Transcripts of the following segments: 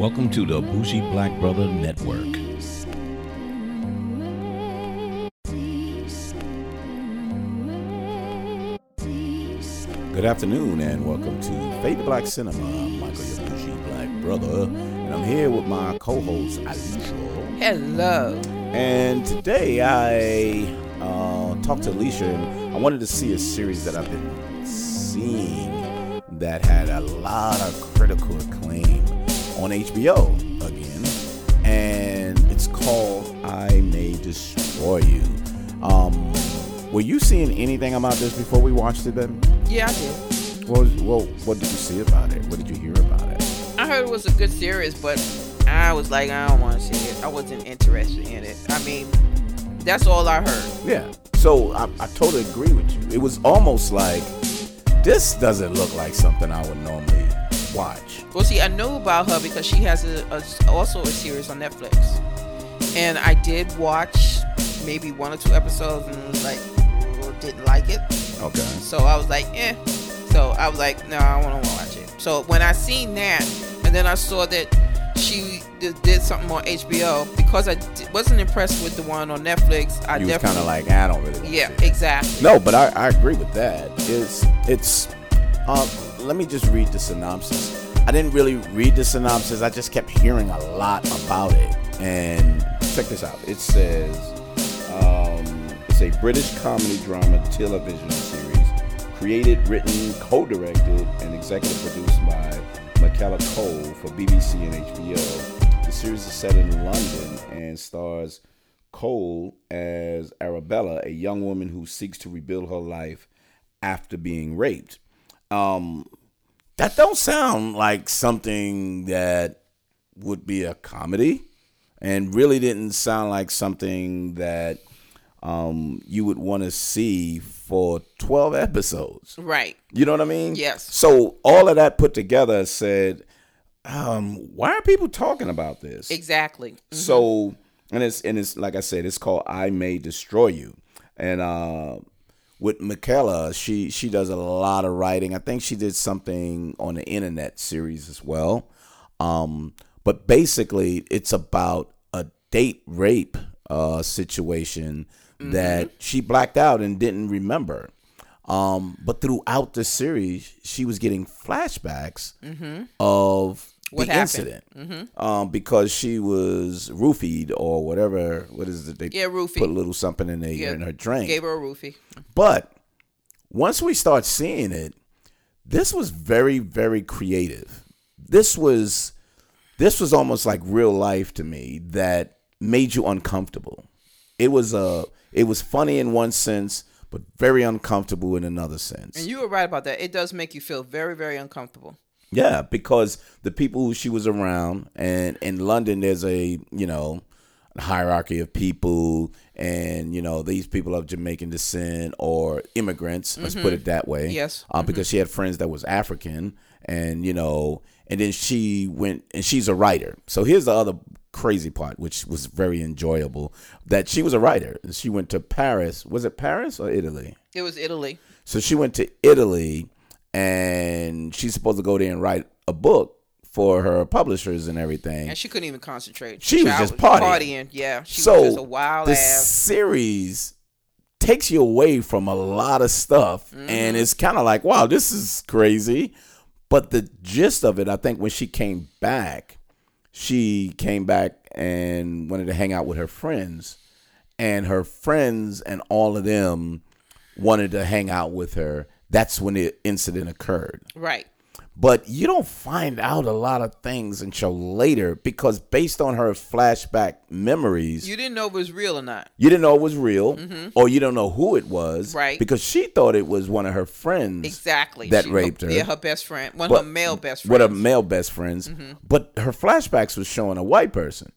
Welcome to the Bougie Black Brother Network. Good afternoon and welcome to Fade to Black Cinema. I'm Michael, your bougie black brother, and I'm here with my co-host Alicia. Hello. And today I uh, talked to Alicia, and I wanted to see a series that I've been seeing that had a lot of critical acclaim on HBO again, and it's called I May Destroy You. Um, were you seeing anything about this before we watched it, then? Yeah, I did. What, was, what, what did you see about it? What did you hear about it? I heard it was a good series, but I was like, I don't want to see it. I wasn't interested in it. I mean, that's all I heard. Yeah. So I, I totally agree with you. It was almost like this doesn't look like something I would normally watch. Well, see, I know about her because she has a, a also a series on Netflix, and I did watch maybe one or two episodes and was like, didn't like it. Okay. So I was like, eh. So I was like, no, I don't want to watch it. So when I seen that, and then I saw that she did something on HBO, because I d- wasn't impressed with the one on Netflix. I You definitely kind of like, I don't really. yeah, exactly. No, but I, I agree with that. It's it's. Um, let me just read the synopsis. I didn't really read the synopsis. I just kept hearing a lot about it. And check this out. It says um, it's a British comedy drama television series created, written, co-directed, and executive produced by Michaela Coel for BBC and HBO. The series is set in London and stars Coel as Arabella, a young woman who seeks to rebuild her life after being raped. Um, that don't sound like something that would be a comedy, and really didn't sound like something that um, you would want to see for twelve episodes. Right. You know what I mean? Yes. So all of that put together said, um, why are people talking about this? Exactly. So and it's and it's like I said, it's called I May Destroy You. And uh with Michaela, she she does a lot of writing. I think she did something on the internet series as well. Um but basically it's about a date rape uh situation that she blacked out and didn't remember. Um, but throughout the series, she was getting flashbacks of Mm-hmm. What the happened. incident um, because she was roofied or whatever. What is it? They Yeah, roofied. put a little something in, there Yeah. in her drink. Gave her a roofie. But once we start seeing it, this was very, very creative. This was this was almost like real life to me that made you uncomfortable. It was a it was funny in one sense, but very uncomfortable in another sense. And you were right about that. It does make you feel very, very uncomfortable. Yeah, because the people who she was around, and in London, there's a you know hierarchy of people, and you know these people of Jamaican descent or immigrants. Let's put it that way. Yes. uh, because she had friends that was African, and you know, and then she went, and she's a writer. So here's the other crazy part, which was very enjoyable, that she was a writer. And She went to Paris. Was it Paris or Italy? It was Italy. So she went to Italy and she's supposed to go there and write a book for her publishers and everything. And she couldn't even concentrate. She was Child just partying. Yeah. She so was just a wild the ass. series takes you away from a lot of stuff Mm-hmm. and it's kind of like, wow, this is crazy. But the gist of it, I think when she came back, she came back and wanted to hang out with her friends and her friends and all of them wanted to hang out with her. That's when the incident occurred. Right. But you don't find out a lot of things until later because based on her flashback memories, You didn't know it was real or not. you didn't know it was real or you don't know who it was. Mm-hmm. Right. Because she thought it was one of her friends. Exactly. That She- raped her. Yeah, her best friend. One but- of her male best friends. What her male best friends. Mm-hmm. But her flashbacks was showing a white person.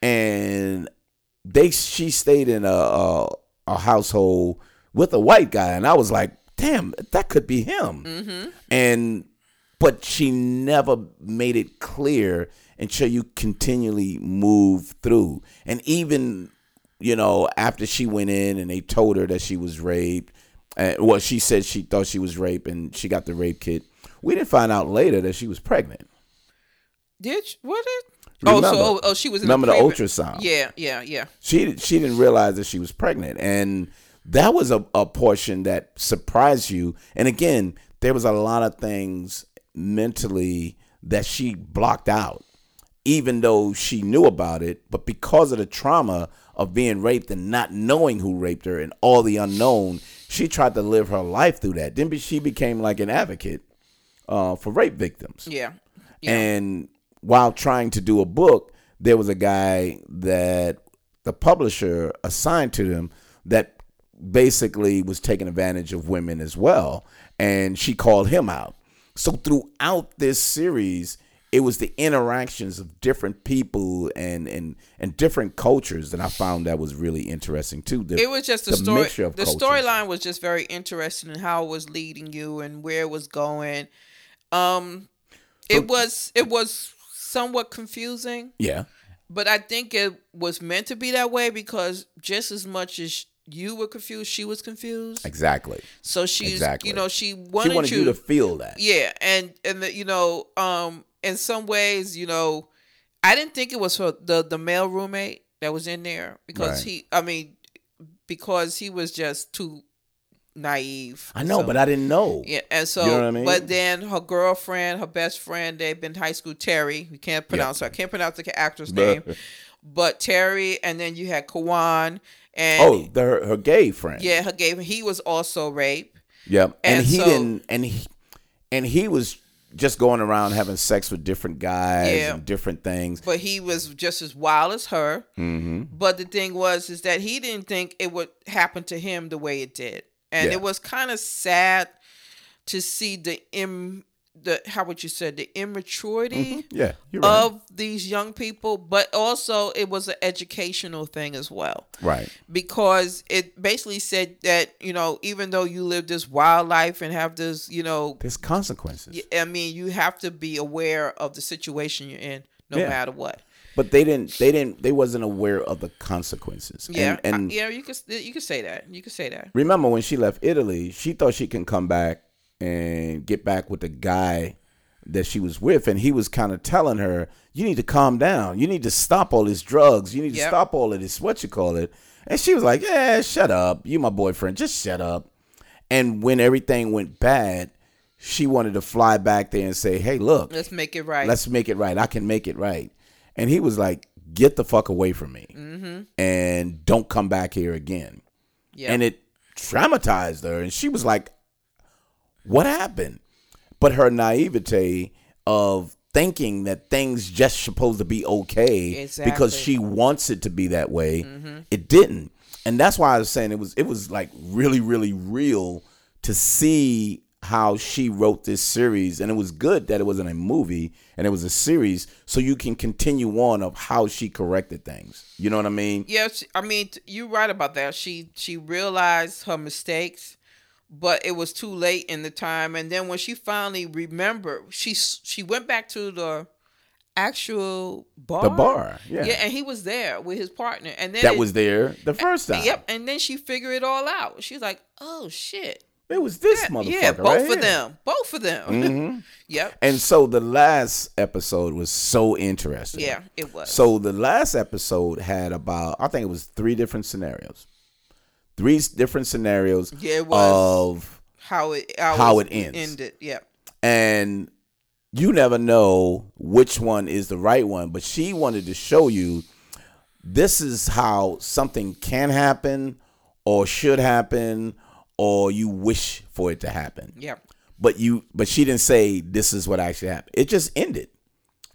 And they she stayed in a, a a household with a white guy and I was like, damn, that could be him. Mm-hmm. And but she never made it clear until you continually move through. And even, you know, after she went in and they told her that she was raped, uh, well, she said she thought she was raped and she got the rape kit. We didn't find out later that she was pregnant. Did she, what it? Oh, so oh, oh, she was in remember the pre- ultrasound? Yeah, yeah, yeah. she she didn't realize that she was pregnant and that was a, a portion that surprised you and again there was a lot of things mentally that she blocked out even though she knew about it but because of the trauma of being raped and not knowing who raped her and all the unknown she tried to live her life through that then she became like an advocate uh, for rape victims Yeah. Yeah. and while trying to do a book, there was a guy that the publisher assigned to them that basically was taking advantage of women as well. And she called him out. So throughout this series, it was the interactions of different people and and and different cultures that I found that was really interesting too. The- it was just the, the story. mixture of The storyline was just very interesting and how it was leading you and where it was going. Um, it was it was somewhat confusing, Yeah, but I think it was meant to be that way because just as much as you were confused, she was confused. exactly. So she's Exactly. you know she wanted, She wanted you to feel that. yeah, and and the, you know, um, in some ways, you know, I didn't think it was for the the male roommate that was in there because Right. he, I mean, because he was just too naive. I know, So- but I didn't know. yeah, and so, You know what I mean? but then her girlfriend, her best friend, they've been high school. Terry, we can't pronounce her. I can't pronounce the actor's name, but Terry, and then you had Kwame, and Oh, the, her, her gay friend. yeah, her gay. he was also raped. Yep. And, And he so- didn't and he and he was just going around having sex with different guys Yeah. and different things. but he was just as wild as her. Mm-hmm. But the thing was, is that he didn't think it would happen to him the way it did, and Yeah. it was kind of sad to see the im the how would you say the immaturity mm-hmm. Yeah, you're right. of these young people. But also, it was an educational thing as well right. because it basically said that you know even though you live this wild life and have this you know There's consequences. I mean you have to be aware of the situation you're in no Yeah. matter what. But they didn't they didn't they wasn't aware of the consequences. Yeah, And, and yeah, you could you could say that. You could say that. remember when she left Italy, she thought she can come back and get back with the guy that she was with and he was kind of telling her, "You need to calm down. You need to stop all these drugs. You need to stop all of this what you call it." And she was like, "Yeah, shut up. You my boyfriend. Just shut up." And when everything went bad, she wanted to fly back there and say, "Hey, look, Let's make it right. let's make it right. I can make it right." And he was like, "Get the fuck away from me, mm-hmm. and don't come back here again." yeah. and it traumatized her and she was like what happened but her naivete of thinking that things just supposed to be okay because Exactly. Mm-hmm. she wants it to be that way it didn't and that's why i was saying it was it was like really really real to see how she wrote this series and it was good that it wasn't a movie and it was a series so you can continue on of how she corrected things you know what i mean yeah, I mean, you're right about that. She she realized her mistakes, but it was too late in the time. And then when she finally remembered, she she went back to the actual bar. the bar yeah, Yeah, and he was there with his partner. And then that it- was there the first time Yep, and then she figured it all out. She's like, "Oh shit." It was this Yeah, motherfucker. yeah, both right of. Mm-hmm. them. Both of them. yep. And so the last episode was so interesting. Yeah, it was. So the last episode had about I think it was three different scenarios. Three different scenarios Yeah, of how it how was it ends. ended. Yeah. and you never know which one is the right one, but she wanted to show you this is how something can happen or should happen or you wish for it to happen. Yeah. but you but she didn't say this is what actually happened it just ended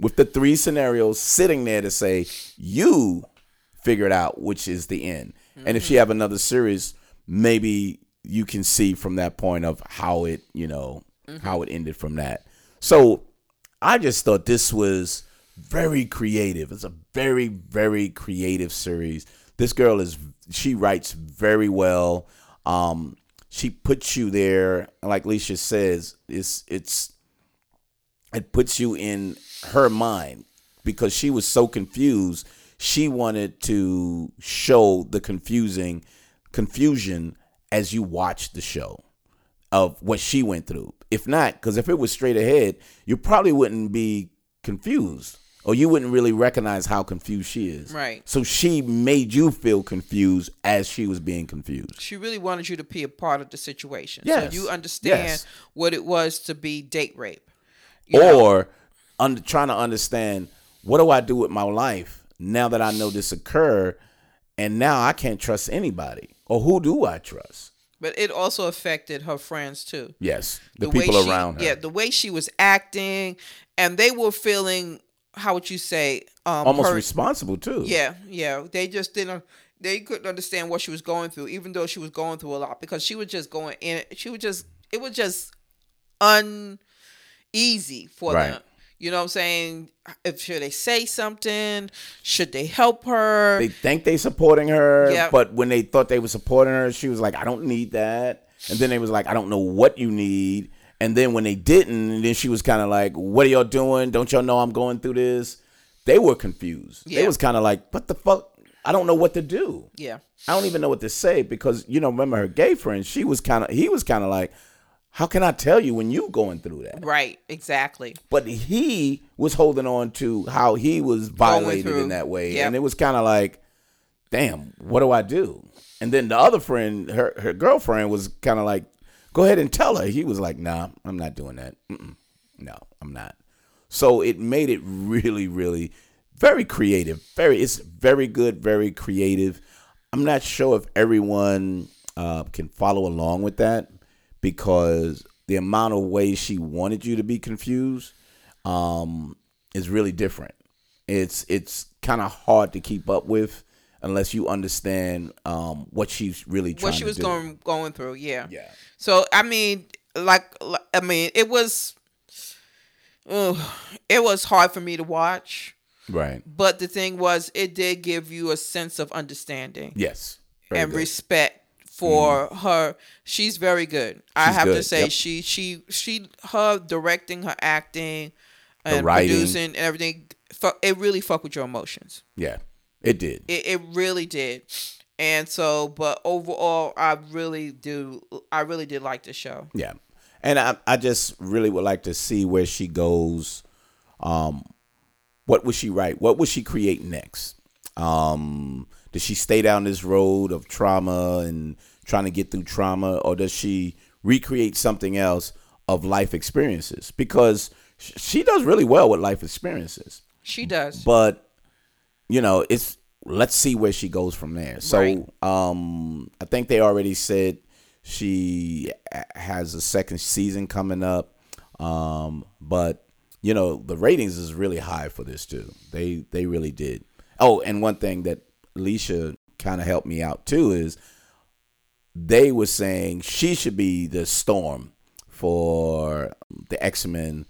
with the three scenarios sitting there to say you figure it out which is the end. And if she have another series maybe you can see from that point of how it you know how it ended from that. So i just thought this was very creative. It's a very very creative series. This girl is she writes very well. Um she puts you there. Like Leisha says it's it's it puts you in her mind because she was so confused she wanted to show the confusing confusion as you watch the show of what she went through if not because if it was straight ahead you probably wouldn't be confused, or you wouldn't really recognize how confused she is. Right. So she made you feel confused as she was being confused. She really wanted you to be a part of the situation. Yes. So you understand Yes. what it was to be date rape. Or under, trying to understand what do I do with my life now that I know this occurred, and now I can't trust anybody, or who do I trust? But it also affected her friends too. Yes, the, way people she- around her. Yeah, the way she was acting, and they were feeling how would you say um, almost her- responsible too. Yeah, yeah. They just didn't. They couldn't understand what she was going through, even though she was going through a lot because she was just going in. She was just. It was just uneasy for Right. them. You know what I'm saying? If should they say something? Should they help her? they think they supporting her, Yeah. but when they thought they were supporting her, she was like, "I don't need that," and then they was like, "I don't know what you need." And then when they didn't, then she was kind of like, "What are y'all doing? Don't y'all know I'm going through this?" They were confused. They was kind of like, "What the fuck? I don't know what to do." yeah, I don't even know what to say because you know, remember her gay friend? She was kind of he was kind of like, "How can I tell you when you going through that?" right, exactly. But he was holding on to how he was violated in that way, Yep. and it was kind of like, "Damn, what do I do?" And then the other friend, her her girlfriend, was kind of like, "Go ahead and tell her." He was like, "Nah, I'm not doing that. Mm-mm. No, I'm not." So it made it really, really very creative. Very, it's very good, very creative. I'm not sure if everyone uh, can follow along with that because the amount of ways she wanted you to be confused um, is really different. It's it's kind of hard to keep up with unless you understand um, what she's really trying What she was going going through. Yeah. Yeah. So I mean, like, I mean, it was. ugh, it was hard for me to watch, Right. but the thing was, it did give you a sense of understanding. Yes. And good. Respect for her. She's very good. I She's have to say yep. she she she her directing, her acting, and writing. producing and everything. It really fuck with your emotions. yeah, it did. It it really did. And so, but overall, I really do. I really did like the show. Yeah. And I, I just really would like to see where she goes. Um, what would she write? What would she create next? Um, does she stay down this road of trauma and trying to get through trauma, or does she recreate something else of life experiences? Because she does really well with life experiences, She does. but you know, it's let's see where she goes from there. So, Right. um, I think they already said she has a second season coming up. Um, but you know, the ratings is really high for this too. They they really did. Oh, and one thing that Alicia kind of helped me out too is they were saying she should be the Storm for the X Men,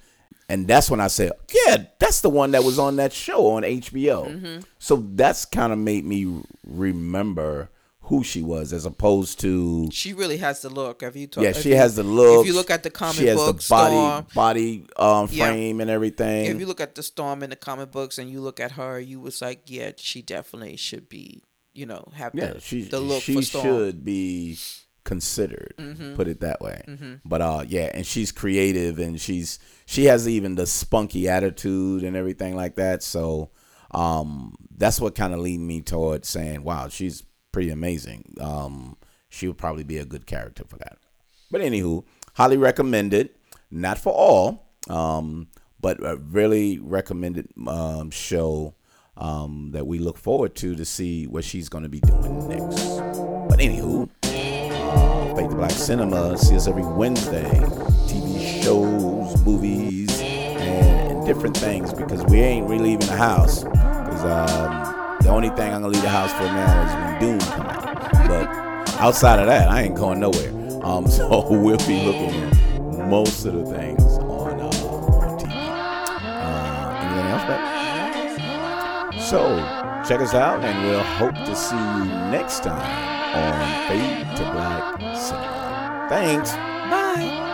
and that's when I said, yeah, that's the one that was on that show on HBO. Mm-hmm. So that's kind of made me remember who she was, as opposed to She really has the look. If you talk, yeah, she you- has the look. If you look at the comic she has book the body Storm, body um, Yeah. frame and everything. if you look at the storm in the comic books and you look at her, you was like, yeah, she definitely should be, you know, have yeah, the, she the look she for storm. should be considered. Mm-hmm. Put it that way. But uh, yeah, and she's creative and she's she has even the spunky attitude and everything like that. So um, that's what kind of lead me toward saying, wow, she's pretty amazing. Um, she would probably be a good character for that. But anywho, highly recommended. Not for all, um, but a really recommended um, show um, that we look forward to to see what she's going to be doing next. But anywho, Fade to Black Cinema. See us every Wednesday. TV shows, movies, and, and different things because we ain't really leaving the house. Because um, only thing I'm gonna leave the house for now is when Doom come out. But outside of that, I ain't going nowhere. Um, so we'll be looking at most of the things on, uh, on TV. Uh, anything else, babe? So check us out, and we'll hope to see you next time on Fade to Black Cinema. Thanks. Bye.